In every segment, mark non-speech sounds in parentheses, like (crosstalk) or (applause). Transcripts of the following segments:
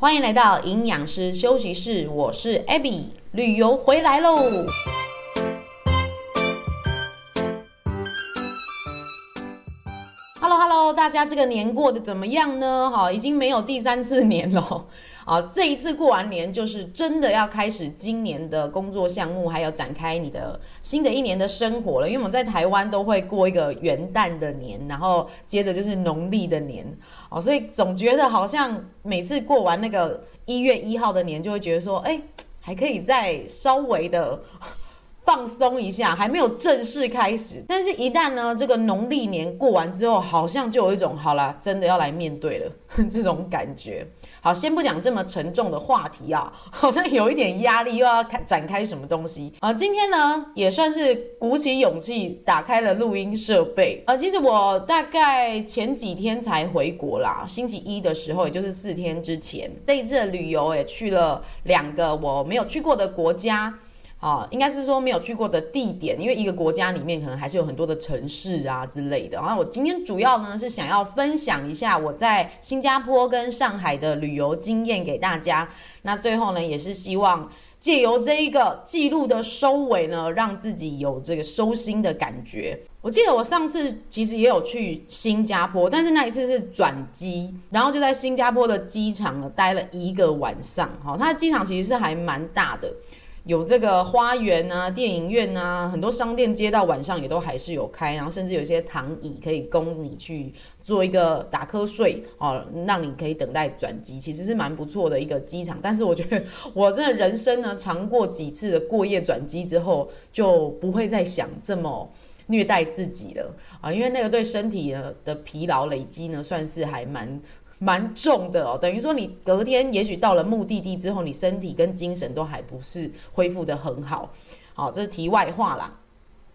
欢迎来到营养师休息室，我是 Abby，旅游回来喽。Hello Hello，大家这个年过得怎么样呢？哈，已经没有第三次年了。好，这一次过完年，就是真的要开始今年的工作项目，还有展开你的新的一年的生活了。因为我们在台湾都会过一个元旦的年，然后接着就是农历的年，哦，所以总觉得好像每次过完那个一月一号的年，就会觉得说，哎，还可以再稍微的。放松一下，还没有正式开始，但是，一旦呢，这个农历年过完之后，好像就有一种好啦，真的要来面对了 (laughs) 这种感觉。好，先不讲这么沉重的话题啊，(laughs) 好像有一点压力，又要开展开什么东西啊？今天呢，也算是鼓起勇气打开了录音设备啊。其实我大概前几天才回国啦，星期一的时候，也就是四天之前，这一次的旅游也去了两个我没有去过的国家。啊，应该是说没有去过的地点，因为一个国家里面可能还是有很多的城市啊之类的。然后我今天主要呢是想要分享一下我在新加坡跟上海的旅游经验给大家。那最后呢，也是希望借由这一个记录的收尾呢，让自己有这个收心的感觉。我记得我上次其实也有去新加坡，但是那一次是转机，然后就在新加坡的机场呢待了一个晚上。好，它的机场其实是还蛮大的。有这个花园啊，电影院啊，很多商店街道晚上也都还是有开，然后甚至有些躺椅可以供你去做一个打瞌睡哦，让你可以等待转机，其实是蛮不错的一个机场。但是我觉得我真的人生呢，尝过几次的过夜转机之后，就不会再想这么虐待自己了啊，因为那个对身体的疲劳累积呢，算是还蛮。蛮重的哦，等于说你隔天也许到了目的地之后，你身体跟精神都还不是恢复得很好，好，这是题外话啦。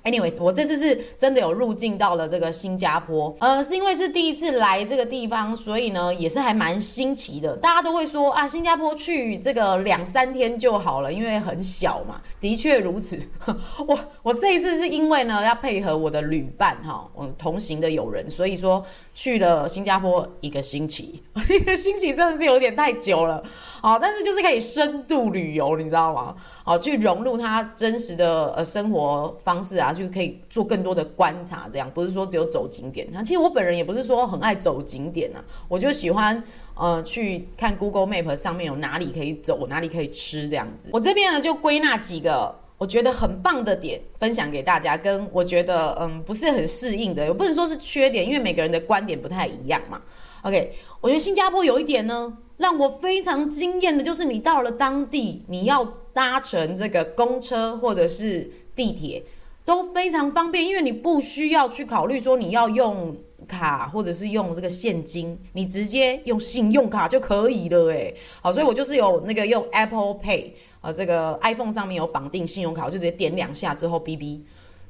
Anyways，我这次是真的有入境到了这个新加坡，呃，是因为是第一次来这个地方，所以呢也是还蛮新奇的。大家都会说啊，新加坡去这个两三天就好了，因为很小嘛。的确如此。(laughs) 我我这一次是因为呢要配合我的旅伴哈，嗯，同行的友人，所以说去了新加坡一个星期，(laughs) 一个星期真的是有点太久了。好，但是就是可以深度旅游，你知道吗？好，去融入他真实的呃生活方式啊，就可以做更多的观察，这样不是说只有走景点。那其实我本人也不是说很爱走景点啊，我就喜欢呃去看 Google Map 上面有哪里可以走，哪里可以吃这样子。我这边呢就归纳几个我觉得很棒的点分享给大家，跟我觉得嗯不是很适应的，也不能说是缺点，因为每个人的观点不太一样嘛。OK，我觉得新加坡有一点呢。让我非常惊艳的就是，你到了当地，你要搭乘这个公车或者是地铁都非常方便，因为你不需要去考虑说你要用卡或者是用这个现金，你直接用信用卡就可以了。诶，好，所以我就是有那个用 Apple Pay 啊，这个 iPhone 上面有绑定信用卡，我就直接点两下之后哔哔，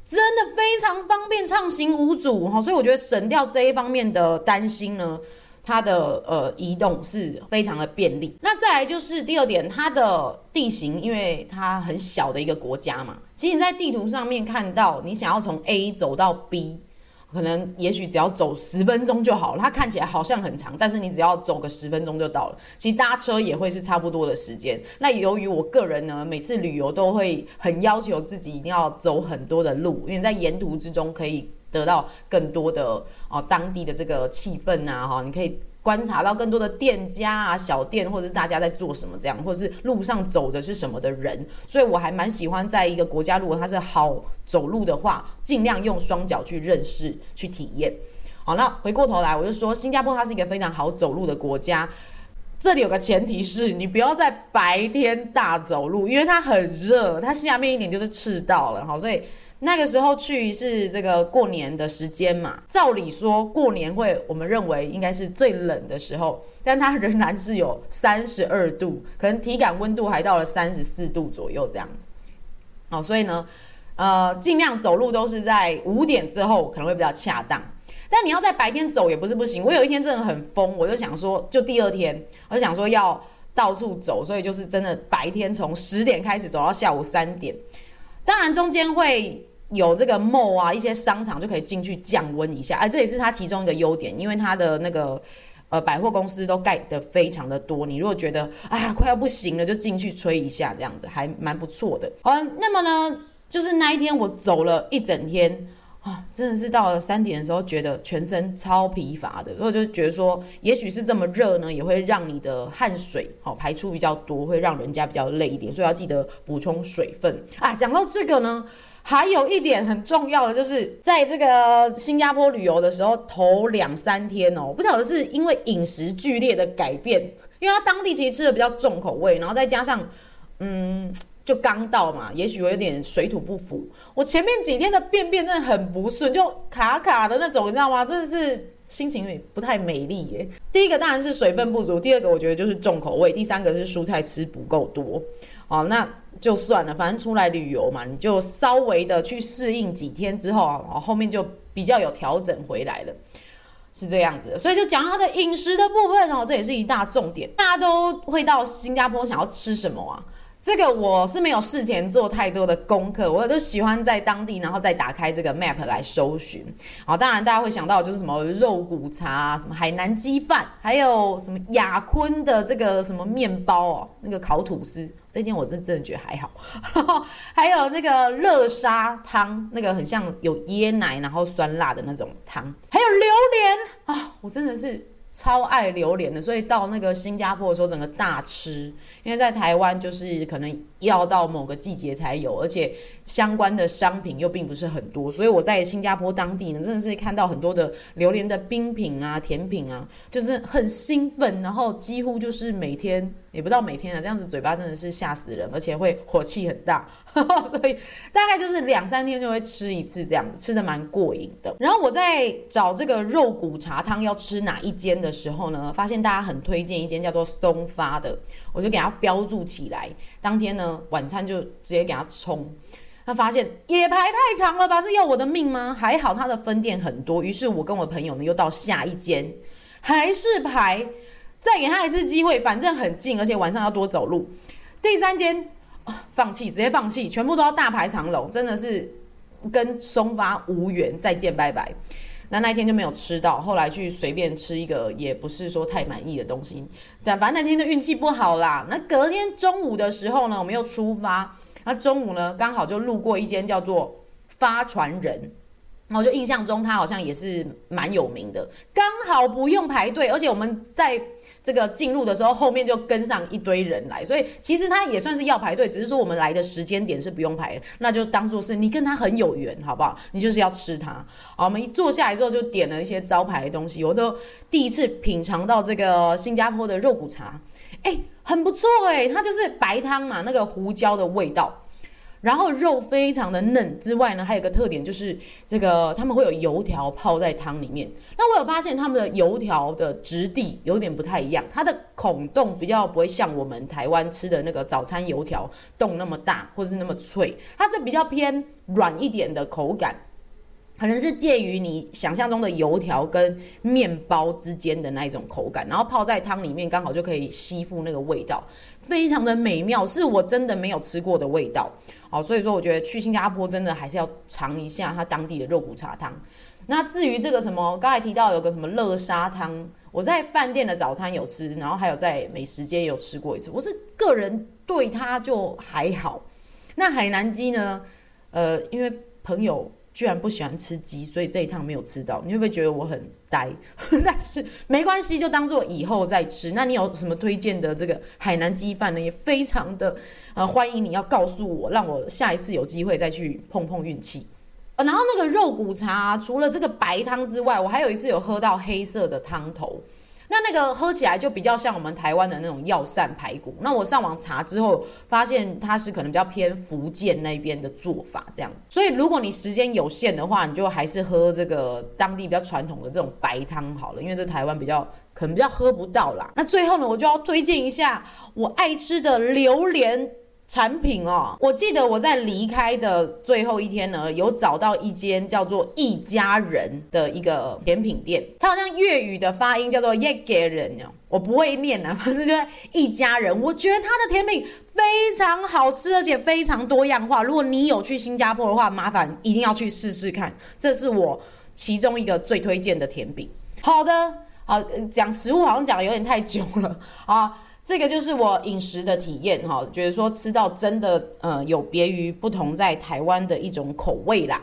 真的非常方便，畅行无阻。哈，所以我觉得省掉这一方面的担心呢。它的呃移动是非常的便利。那再来就是第二点，它的地形，因为它很小的一个国家嘛，其实你在地图上面看到，你想要从 A 走到 B，可能也许只要走十分钟就好了。它看起来好像很长，但是你只要走个十分钟就到了。其实搭车也会是差不多的时间。那由于我个人呢，每次旅游都会很要求自己一定要走很多的路，因为在沿途之中可以。得到更多的哦，当地的这个气氛啊，哈，你可以观察到更多的店家啊、小店，或者是大家在做什么这样，或者是路上走的是什么的人，所以我还蛮喜欢在一个国家，如果它是好走路的话，尽量用双脚去认识、去体验。好，那回过头来，我就说新加坡它是一个非常好走路的国家，这里有个前提是你不要在白天大走路，因为它很热，它下面一点就是赤道了，好，所以。那个时候去是这个过年的时间嘛，照理说过年会，我们认为应该是最冷的时候，但它仍然是有三十二度，可能体感温度还到了三十四度左右这样子。好，所以呢，呃，尽量走路都是在五点之后可能会比较恰当，但你要在白天走也不是不行。我有一天真的很疯，我就想说，就第二天，我就想说要到处走，所以就是真的白天从十点开始走到下午三点。当然，中间会有这个 mall 啊，一些商场就可以进去降温一下，哎，这也是它其中一个优点，因为它的那个呃百货公司都盖得非常的多。你如果觉得啊快要不行了，就进去吹一下，这样子还蛮不错的。好，那么呢，就是那一天我走了一整天。啊，真的是到了三点的时候，觉得全身超疲乏的，所以就觉得说，也许是这么热呢，也会让你的汗水好排出比较多，会让人家比较累一点，所以要记得补充水分啊。讲到这个呢，还有一点很重要的，就是在这个新加坡旅游的时候，头两三天哦，不晓得是因为饮食剧烈的改变，因为他当地其实吃的比较重口味，然后再加上，嗯。就刚到嘛，也许我有点水土不服。我前面几天的便便真的很不顺，就卡卡的那种，你知道吗？真的是心情也不太美丽耶。第一个当然是水分不足，第二个我觉得就是重口味，第三个是蔬菜吃不够多。哦，那就算了，反正出来旅游嘛，你就稍微的去适应几天之后，哦，后面就比较有调整回来了，是这样子。所以就讲它的饮食的部分哦，这也是一大重点。大家都会到新加坡想要吃什么啊？这个我是没有事前做太多的功课，我都喜欢在当地，然后再打开这个 map 来搜寻。好，当然大家会想到就是什么肉骨茶、什么海南鸡饭，还有什么雅坤的这个什么面包哦，那个烤吐司，这件我真真的觉得还好。然 (laughs) 后还有那个热沙汤，那个很像有椰奶然后酸辣的那种汤，还有榴莲啊，我真的是。超爱榴莲的，所以到那个新加坡的时候，整个大吃。因为在台湾就是可能要到某个季节才有，而且相关的商品又并不是很多，所以我在新加坡当地呢，真的是看到很多的榴莲的冰品啊、甜品啊，就是很兴奋，然后几乎就是每天。也不到每天啊，这样子嘴巴真的是吓死人，而且会火气很大，(laughs) 所以大概就是两三天就会吃一次这样子，吃的蛮过瘾的。然后我在找这个肉骨茶汤要吃哪一间的时候呢，发现大家很推荐一间叫做松发的，我就给它标注起来。当天呢晚餐就直接给它冲，他发现也排太长了吧，是要我的命吗？还好它的分店很多，于是我跟我朋友呢又到下一间，还是排。再给他一次机会，反正很近，而且晚上要多走路。第三间，放弃，直接放弃，全部都要大排长龙，真的是跟松发无缘，再见，拜拜。那那一天就没有吃到，后来去随便吃一个，也不是说太满意的东西。但反正那天的运气不好啦。那隔天中午的时候呢，我们又出发。那中午呢，刚好就路过一间叫做发传人。然后就印象中他好像也是蛮有名的，刚好不用排队，而且我们在这个进入的时候，后面就跟上一堆人来，所以其实他也算是要排队，只是说我们来的时间点是不用排，那就当做是你跟他很有缘，好不好？你就是要吃它。好，我们一坐下来之后就点了一些招牌的东西，我都第一次品尝到这个新加坡的肉骨茶，哎，很不错哎，它就是白汤嘛，那个胡椒的味道。然后肉非常的嫩之外呢，还有一个特点就是这个他们会有油条泡在汤里面。那我有发现他们的油条的质地有点不太一样，它的孔洞比较不会像我们台湾吃的那个早餐油条洞那么大或者是那么脆，它是比较偏软一点的口感，可能是介于你想象中的油条跟面包之间的那一种口感，然后泡在汤里面刚好就可以吸附那个味道，非常的美妙，是我真的没有吃过的味道。好，所以说我觉得去新加坡真的还是要尝一下它当地的肉骨茶汤。那至于这个什么，刚才提到有个什么乐沙汤，我在饭店的早餐有吃，然后还有在美食街有吃过一次。我是个人对它就还好。那海南鸡呢？呃，因为朋友。居然不喜欢吃鸡，所以这一趟没有吃到。你会不会觉得我很呆？(laughs) 但是没关系，就当做以后再吃。那你有什么推荐的这个海南鸡饭呢？也非常的呃欢迎你要告诉我，让我下一次有机会再去碰碰运气。呃，然后那个肉骨茶，除了这个白汤之外，我还有一次有喝到黑色的汤头。那那个喝起来就比较像我们台湾的那种药膳排骨。那我上网查之后，发现它是可能比较偏福建那边的做法这样子。所以如果你时间有限的话，你就还是喝这个当地比较传统的这种白汤好了，因为这台湾比较可能比较喝不到啦。那最后呢，我就要推荐一下我爱吃的榴莲。产品哦，我记得我在离开的最后一天呢，有找到一间叫做一家人的一个甜品店，它好像粤语的发音叫做一家人哦，我不会念啊，反正就是一家人。我觉得它的甜品非常好吃，而且非常多样化。如果你有去新加坡的话，麻烦一定要去试试看，这是我其中一个最推荐的甜品。好的。好，讲食物好像讲的有点太久了啊。这个就是我饮食的体验哈，觉得说吃到真的呃有别于不同在台湾的一种口味啦。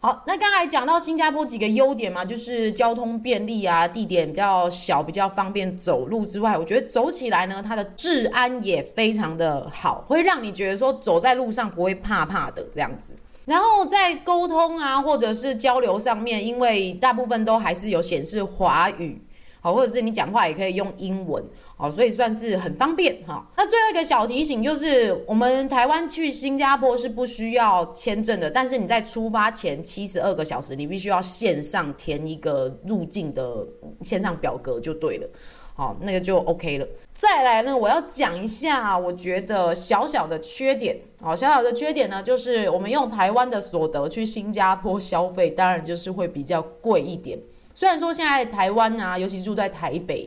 好，那刚才讲到新加坡几个优点嘛，就是交通便利啊，地点比较小，比较方便走路之外，我觉得走起来呢，它的治安也非常的好，会让你觉得说走在路上不会怕怕的这样子。然后在沟通啊或者是交流上面，因为大部分都还是有显示华语。好，或者是你讲话也可以用英文，哦，所以算是很方便哈。那最后一个小提醒就是，我们台湾去新加坡是不需要签证的，但是你在出发前七十二个小时，你必须要线上填一个入境的线上表格就对了，好，那个就 OK 了。再来呢，我要讲一下，我觉得小小的缺点，好，小小的缺点呢，就是我们用台湾的所得去新加坡消费，当然就是会比较贵一点。虽然说现在台湾啊，尤其住在台北，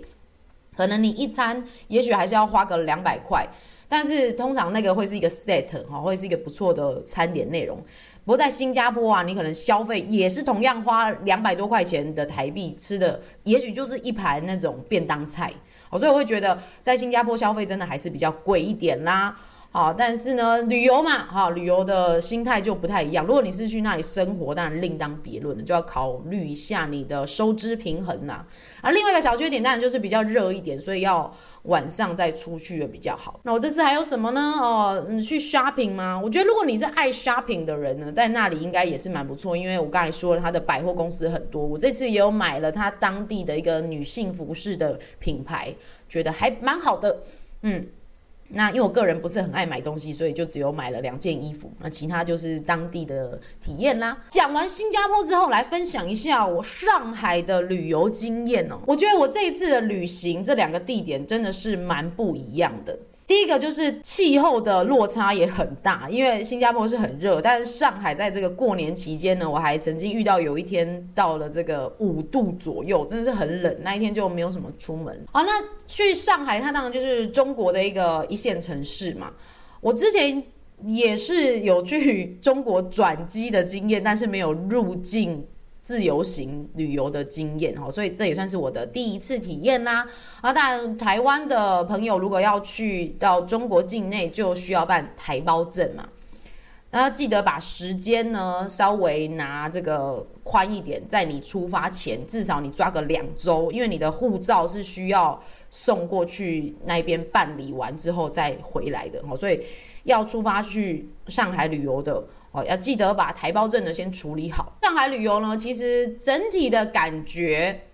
可能你一餐也许还是要花个两百块，但是通常那个会是一个 set 哈，会是一个不错的餐点内容。不过在新加坡啊，你可能消费也是同样花两百多块钱的台币吃的，也许就是一盘那种便当菜。所以我会觉得在新加坡消费真的还是比较贵一点啦。好，但是呢，旅游嘛，哈，旅游的心态就不太一样。如果你是去那里生活，当然另当别论了，就要考虑一下你的收支平衡呐。啊，另外一个小缺点当然就是比较热一点，所以要晚上再出去的比较好。那我这次还有什么呢？哦，你去 shopping 吗？我觉得如果你是爱 shopping 的人呢，在那里应该也是蛮不错，因为我刚才说了，它的百货公司很多。我这次也有买了它当地的一个女性服饰的品牌，觉得还蛮好的，嗯。那因为我个人不是很爱买东西，所以就只有买了两件衣服。那其他就是当地的体验啦。讲完新加坡之后，来分享一下我上海的旅游经验哦。我觉得我这一次的旅行，这两个地点真的是蛮不一样的。第一个就是气候的落差也很大，因为新加坡是很热，但是上海在这个过年期间呢，我还曾经遇到有一天到了这个五度左右，真的是很冷，那一天就没有什么出门。啊，那去上海，它当然就是中国的一个一线城市嘛。我之前也是有去中国转机的经验，但是没有入境。自由行旅游的经验哈，所以这也算是我的第一次体验啦。啊，当然台湾的朋友如果要去到中国境内，就需要办台胞证嘛。那记得把时间呢稍微拿这个宽一点，在你出发前至少你抓个两周，因为你的护照是需要送过去那边办理完之后再回来的。所以要出发去上海旅游的。哦，要记得把台胞证呢先处理好。上海旅游呢，其实整体的感觉，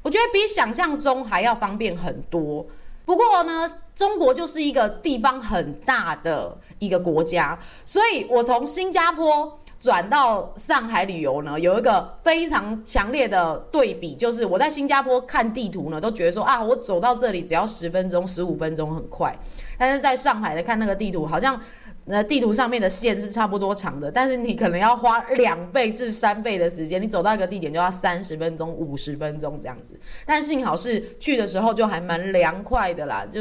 我觉得比想象中还要方便很多。不过呢，中国就是一个地方很大的一个国家，所以我从新加坡转到上海旅游呢，有一个非常强烈的对比，就是我在新加坡看地图呢，都觉得说啊，我走到这里只要十分钟、十五分钟很快，但是在上海呢看那个地图，好像。那地图上面的线是差不多长的，但是你可能要花两倍至三倍的时间，你走到一个地点就要三十分钟、五十分钟这样子。但幸好是去的时候就还蛮凉快的啦，就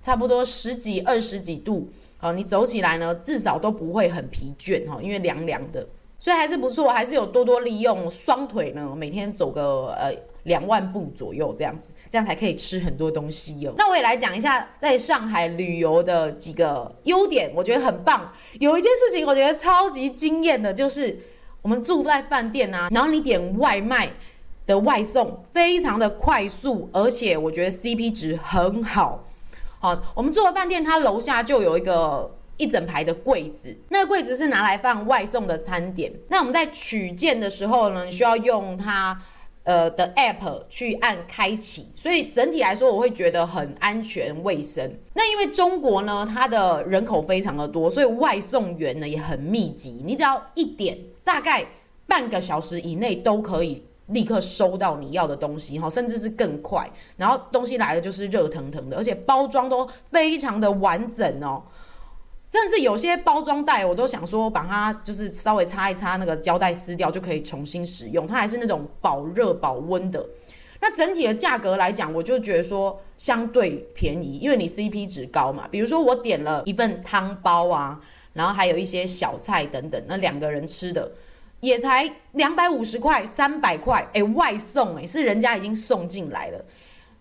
差不多十几、二十几度，好，你走起来呢至少都不会很疲倦哈，因为凉凉的，所以还是不错，还是有多多利用双腿呢，每天走个呃两万步左右这样子。这样才可以吃很多东西哦。那我也来讲一下在上海旅游的几个优点，我觉得很棒。有一件事情我觉得超级惊艳的，就是我们住在饭店啊，然后你点外卖的外送非常的快速，而且我觉得 CP 值很好。好，我们住的饭店，它楼下就有一个一整排的柜子，那个柜子是拿来放外送的餐点。那我们在取件的时候呢，需要用它。呃的 app 去按开启，所以整体来说我会觉得很安全卫生。那因为中国呢，它的人口非常的多，所以外送员呢也很密集。你只要一点，大概半个小时以内都可以立刻收到你要的东西，哈，甚至是更快。然后东西来了就是热腾腾的，而且包装都非常的完整哦。真的是有些包装袋，我都想说把它就是稍微擦一擦，那个胶带撕掉就可以重新使用。它还是那种保热保温的。那整体的价格来讲，我就觉得说相对便宜，因为你 CP 值高嘛。比如说我点了一份汤包啊，然后还有一些小菜等等，那两个人吃的，也才两百五十块、三百块，哎，外送哎，是人家已经送进来了。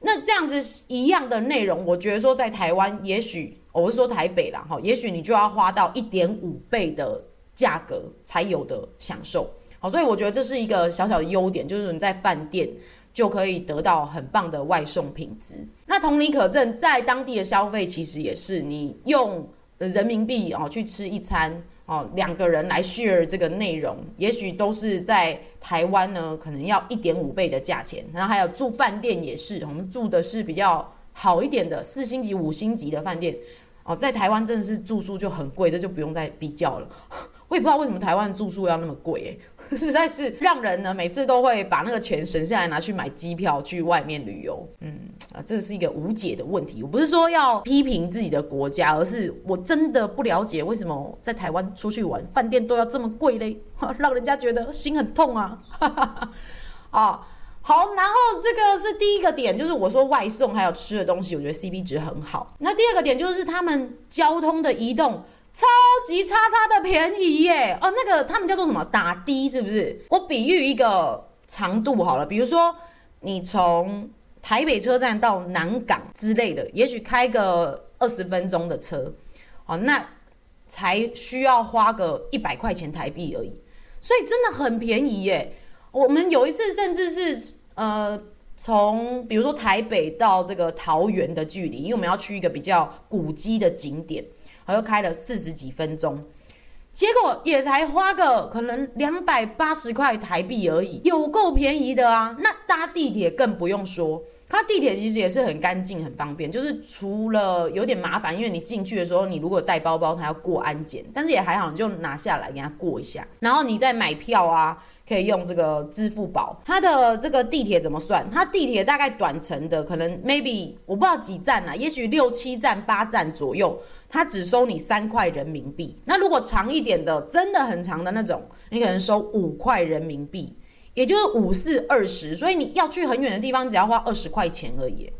那这样子一样的内容，我觉得说在台湾，也许我是说台北啦，哈，也许你就要花到一点五倍的价格才有的享受。好，所以我觉得这是一个小小的优点，就是你在饭店就可以得到很棒的外送品质。那同理可证，在当地的消费其实也是你用人民币哦去吃一餐。哦，两个人来 share 这个内容，也许都是在台湾呢，可能要一点五倍的价钱。然后还有住饭店也是，我们住的是比较好一点的四星级、五星级的饭店。在台湾真的是住宿就很贵，这就不用再比较了。(laughs) 我也不知道为什么台湾住宿要那么贵，欸，(laughs) 实在是让人呢每次都会把那个钱省下来拿去买机票去外面旅游。嗯啊，这是一个无解的问题。我不是说要批评自己的国家，而是我真的不了解为什么在台湾出去玩饭店都要这么贵嘞，(laughs) 让人家觉得心很痛啊。啊，好，然后这个是第一个点，就是我说外送还有吃的东西，我觉得 CP 值很好。那第二个点就是他们交通的移动。超级叉叉的便宜耶！哦，那个他们叫做什么打的，是不是？我比喻一个长度好了，比如说你从台北车站到南港之类的，也许开个二十分钟的车，哦，那才需要花个一百块钱台币而已，所以真的很便宜耶。我们有一次甚至是呃，从比如说台北到这个桃园的距离，因为我们要去一个比较古迹的景点。我又开了四十几分钟，结果也才花个可能两百八十块台币而已，有够便宜的啊！那搭地铁更不用说，它地铁其实也是很干净、很方便，就是除了有点麻烦，因为你进去的时候，你如果带包包，它要过安检，但是也还好，你就拿下来给它过一下，然后你再买票啊。可以用这个支付宝，它的这个地铁怎么算？它地铁大概短程的，可能 maybe 我不知道几站啊，也许六七站、八站左右，它只收你三块人民币。那如果长一点的，真的很长的那种，你可能收五块人民币，也就是五四二十。所以你要去很远的地方，只要花二十块钱而已。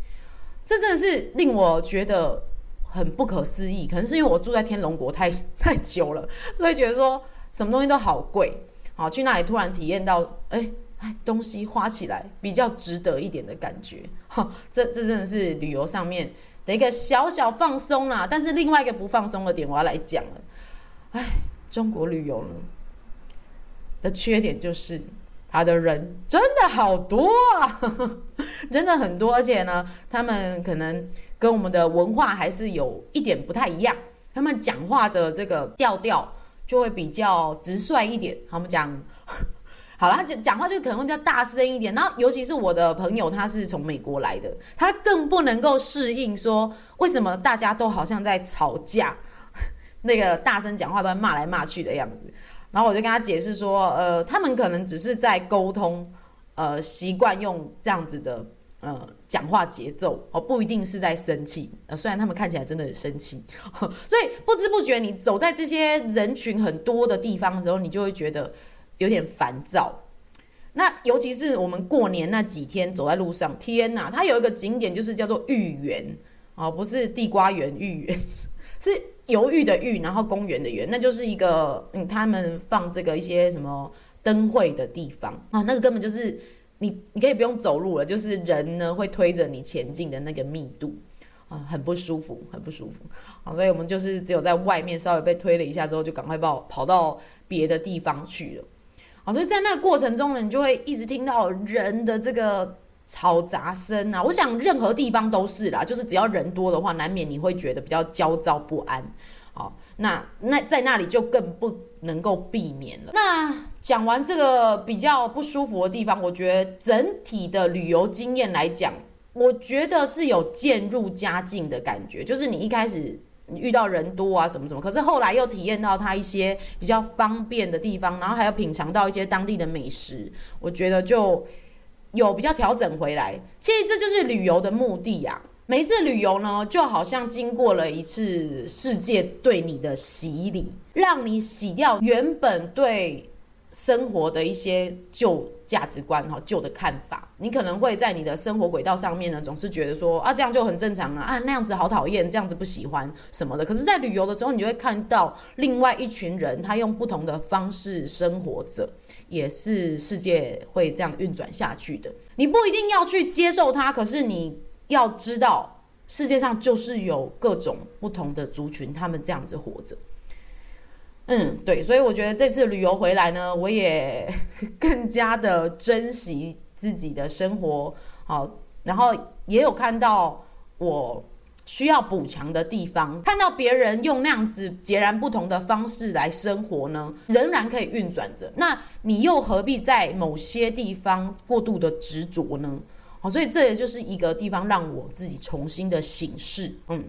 这真的是令我觉得很不可思议。可能是因为我住在天龙国太 (laughs) 太久了，所以觉得说什么东西都好贵。好，去那里突然体验到，哎哎，东西花起来比较值得一点的感觉。哈，这这真的是旅游上面的一个小小放松啦。但是另外一个不放松的点，我要来讲了。哎，中国旅游呢的缺点就是，他的人真的好多啊，(laughs) 真的很多，而且呢，他们可能跟我们的文化还是有一点不太一样，他们讲话的这个调调。就会比较直率一点，好，我们讲 (laughs) 好了，讲讲话就可能会比较大声一点。然后，尤其是我的朋友，他是从美国来的，他更不能够适应说为什么大家都好像在吵架，(laughs) 那个大声讲话都骂来骂去的样子。然后我就跟他解释说，呃，他们可能只是在沟通，呃，习惯用这样子的。呃，讲话节奏哦，不一定是在生气。呃，虽然他们看起来真的很生气，(laughs) 所以不知不觉你走在这些人群很多的地方的时候，你就会觉得有点烦躁。那尤其是我们过年那几天走在路上，天哪，它有一个景点就是叫做豫园哦，不是地瓜园豫园，(laughs) 是犹豫的豫，然后公园的园，那就是一个嗯，他们放这个一些什么灯会的地方啊，那个根本就是。你你可以不用走路了，就是人呢会推着你前进的那个密度啊，很不舒服，很不舒服。好，所以我们就是只有在外面稍微被推了一下之后，就赶快跑跑到别的地方去了。好，所以在那个过程中呢，你就会一直听到人的这个嘈杂声啊。我想任何地方都是啦，就是只要人多的话，难免你会觉得比较焦躁不安。好，那那在那里就更不能够避免了。那讲完这个比较不舒服的地方，我觉得整体的旅游经验来讲，我觉得是有渐入佳境的感觉。就是你一开始你遇到人多啊什么什么，可是后来又体验到它一些比较方便的地方，然后还要品尝到一些当地的美食，我觉得就有比较调整回来。其实这就是旅游的目的呀。每一次旅游呢，就好像经过了一次世界对你的洗礼，让你洗掉原本对生活的一些旧价值观哈、旧的看法。你可能会在你的生活轨道上面呢，总是觉得说啊，这样就很正常啊，啊那样子好讨厌，这样子不喜欢什么的。可是，在旅游的时候，你就会看到另外一群人，他用不同的方式生活着。也是世界会这样运转下去的。你不一定要去接受它，可是你要知道，世界上就是有各种不同的族群，他们这样子活着。嗯，对，所以我觉得这次旅游回来呢，我也 (laughs) 更加的珍惜自己的生活，好，然后也有看到我需要补强的地方，看到别人用那样子截然不同的方式来生活呢，仍然可以运转着，那你又何必在某些地方过度的执着呢？好，所以这也就是一个地方让我自己重新的醒视。嗯，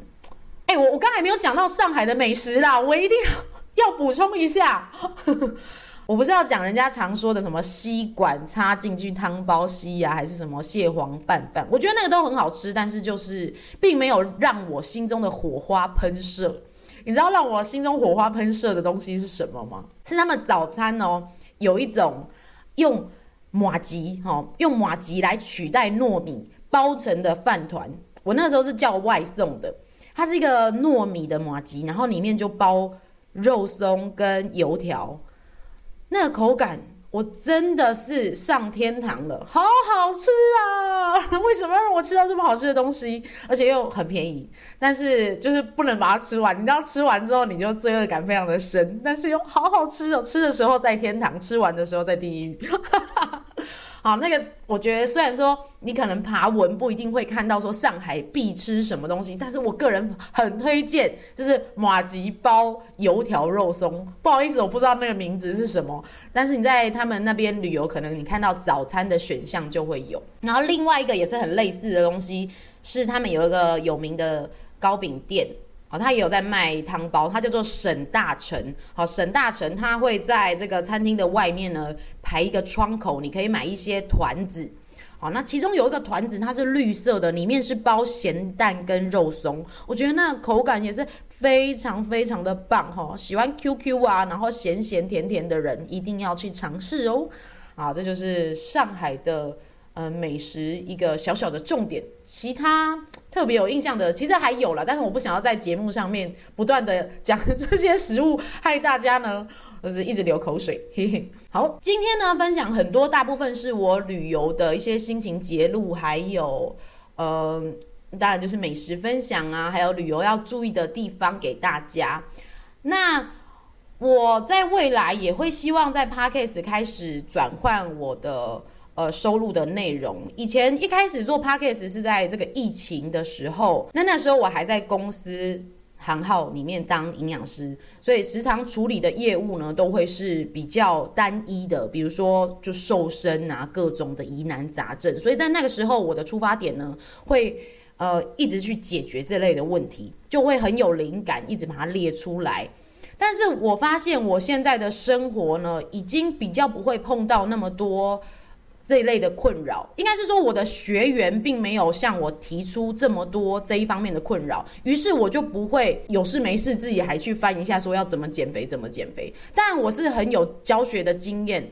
哎，我我刚才没有讲到上海的美食啦，我一定要。要补充一下，(laughs) 我不是要讲人家常说的什么吸管插进去汤包吸呀，还是什么蟹黄拌饭？我觉得那个都很好吃，但是就是并没有让我心中的火花喷射。你知道让我心中火花喷射的东西是什么吗？是他们早餐哦，有一种用马吉哦，用马吉来取代糯米包成的饭团。我那时候是叫外送的，它是一个糯米的马吉，然后里面就包。肉松跟油条，那个口感我真的是上天堂了，好好吃啊！(laughs) 为什么要让我吃到这么好吃的东西，而且又很便宜？但是就是不能把它吃完，你知道吃完之后你就罪恶感非常的深，但是又好好吃哦，吃的时候在天堂，吃完的时候在地狱。好，那个我觉得虽然说你可能爬文不一定会看到说上海必吃什么东西，但是我个人很推荐，就是马吉包油条肉松。不好意思，我不知道那个名字是什么，但是你在他们那边旅游，可能你看到早餐的选项就会有。然后另外一个也是很类似的东西，是他们有一个有名的糕饼店。哦，他也有在卖汤包，它叫做沈大成。好，沈大成他会在这个餐厅的外面呢排一个窗口，你可以买一些团子。好，那其中有一个团子，它是绿色的，里面是包咸蛋跟肉松。我觉得那口感也是非常非常的棒哈。喜欢 QQ 啊，然后咸咸甜甜的人一定要去尝试哦。啊，这就是上海的。呃，美食一个小小的重点，其他特别有印象的其实还有了，但是我不想要在节目上面不断的讲这些食物，害大家呢 (laughs) 就是一直流口水。嘿嘿。好，今天呢分享很多，大部分是我旅游的一些心情节录，还有呃，当然就是美食分享啊，还有旅游要注意的地方给大家。那我在未来也会希望在 Podcast 开始转换我的。呃，收入的内容，以前一开始做 Podcast 是在这个疫情的时候，那那时候我还在公司行号里面当营养师，所以时常处理的业务呢，都会是比较单一的，比如说就瘦身啊，各种的疑难杂症，所以在那个时候，我的出发点呢，会呃一直去解决这类的问题，就会很有灵感，一直把它列出来。但是我发现我现在的生活呢，已经比较不会碰到那么多。这一类的困扰，应该是说我的学员并没有向我提出这么多这一方面的困扰，于是我就不会有事没事自己还去翻一下说要怎么减肥，怎么减肥。但我是很有教学的经验，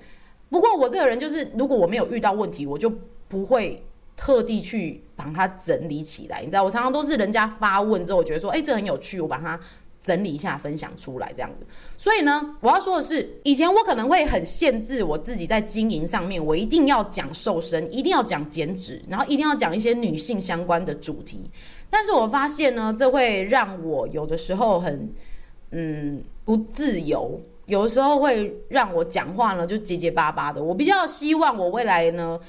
不过我这个人就是，如果我没有遇到问题，我就不会特地去把它整理起来。你知道，我常常都是人家发问之后，我觉得说，哎，这很有趣，我把它。整理一下，分享出来这样子。所以呢，我要说的是，以前我可能会很限制我自己在经营上面，我一定要讲瘦身，一定要讲减脂，然后一定要讲一些女性相关的主题。但是我发现呢，这会让我有的时候很嗯不自由，有的时候会让我讲话呢就结结巴巴的。我比较希望我未来呢。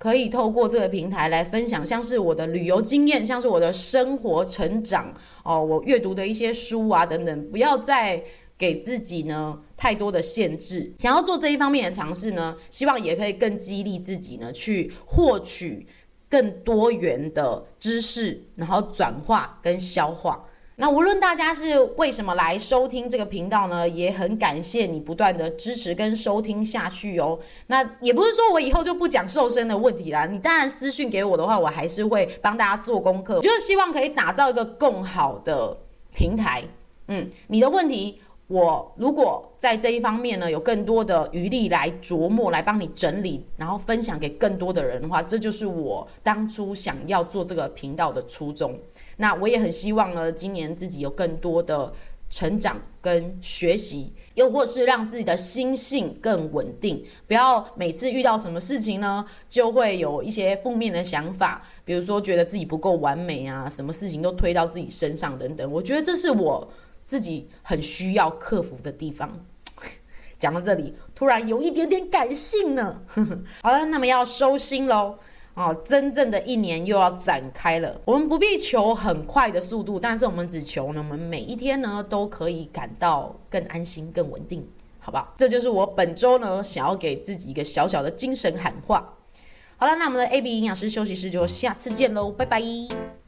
可以透过这个平台来分享，像是我的旅游经验，像是我的生活成长哦，我阅读的一些书啊等等，不要再给自己呢太多的限制。想要做这一方面的尝试呢，希望也可以更激励自己呢，去获取更多元的知识，然后转化跟消化。那无论大家是为什么来收听这个频道呢，也很感谢你不断的支持跟收听下去哦。那也不是说我以后就不讲瘦身的问题啦，你当然私讯给我的话，我还是会帮大家做功课，就是希望可以打造一个更好的平台。嗯，你的问题，我如果在这一方面呢有更多的余力来琢磨，来帮你整理，然后分享给更多的人的话，这就是我当初想要做这个频道的初衷。那我也很希望呢，今年自己有更多的成长跟学习，又或是让自己的心性更稳定，不要每次遇到什么事情呢，就会有一些负面的想法，比如说觉得自己不够完美啊，什么事情都推到自己身上等等。我觉得这是我自己很需要克服的地方。讲到这里，突然有一点点感性呢。(laughs) 好了，那么要收心喽。哦，真正的一年又要展开了。我们不必求很快的速度，但是我们只求呢，我们每一天呢都可以感到更安心、更稳定，好吧？这就是我本周呢想要给自己一个小小的精神喊话。好了，那我们的 AB 营养师休息室就下次见喽，拜拜。